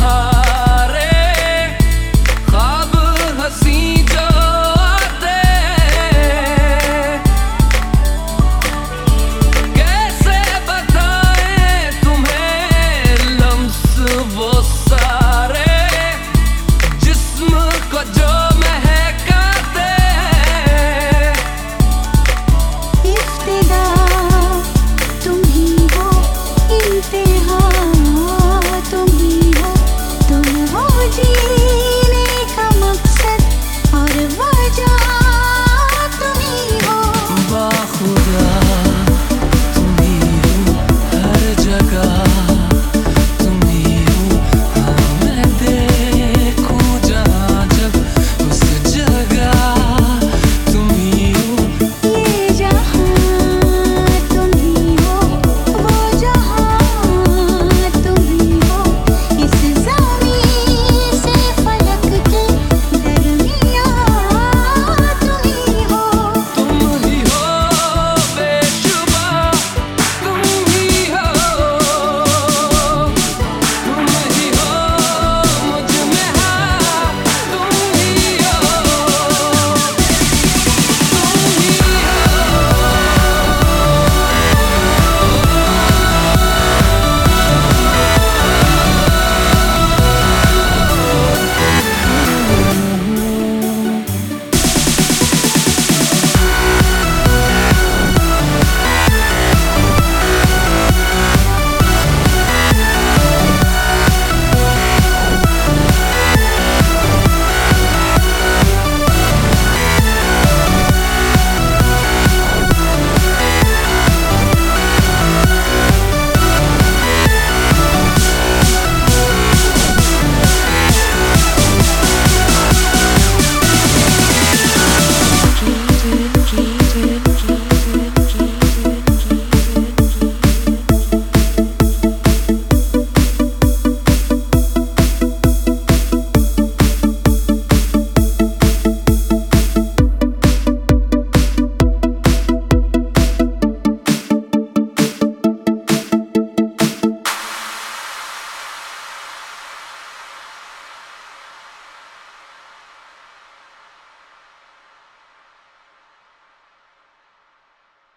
heart.